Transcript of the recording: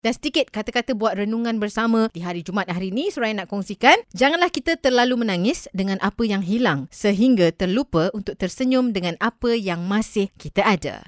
Dan sedikit kata-kata buat renungan bersama di hari Jumaat hari ini Suraya nak kongsikan Janganlah kita terlalu menangis dengan apa yang hilang Sehingga terlupa untuk tersenyum dengan apa yang masih kita ada.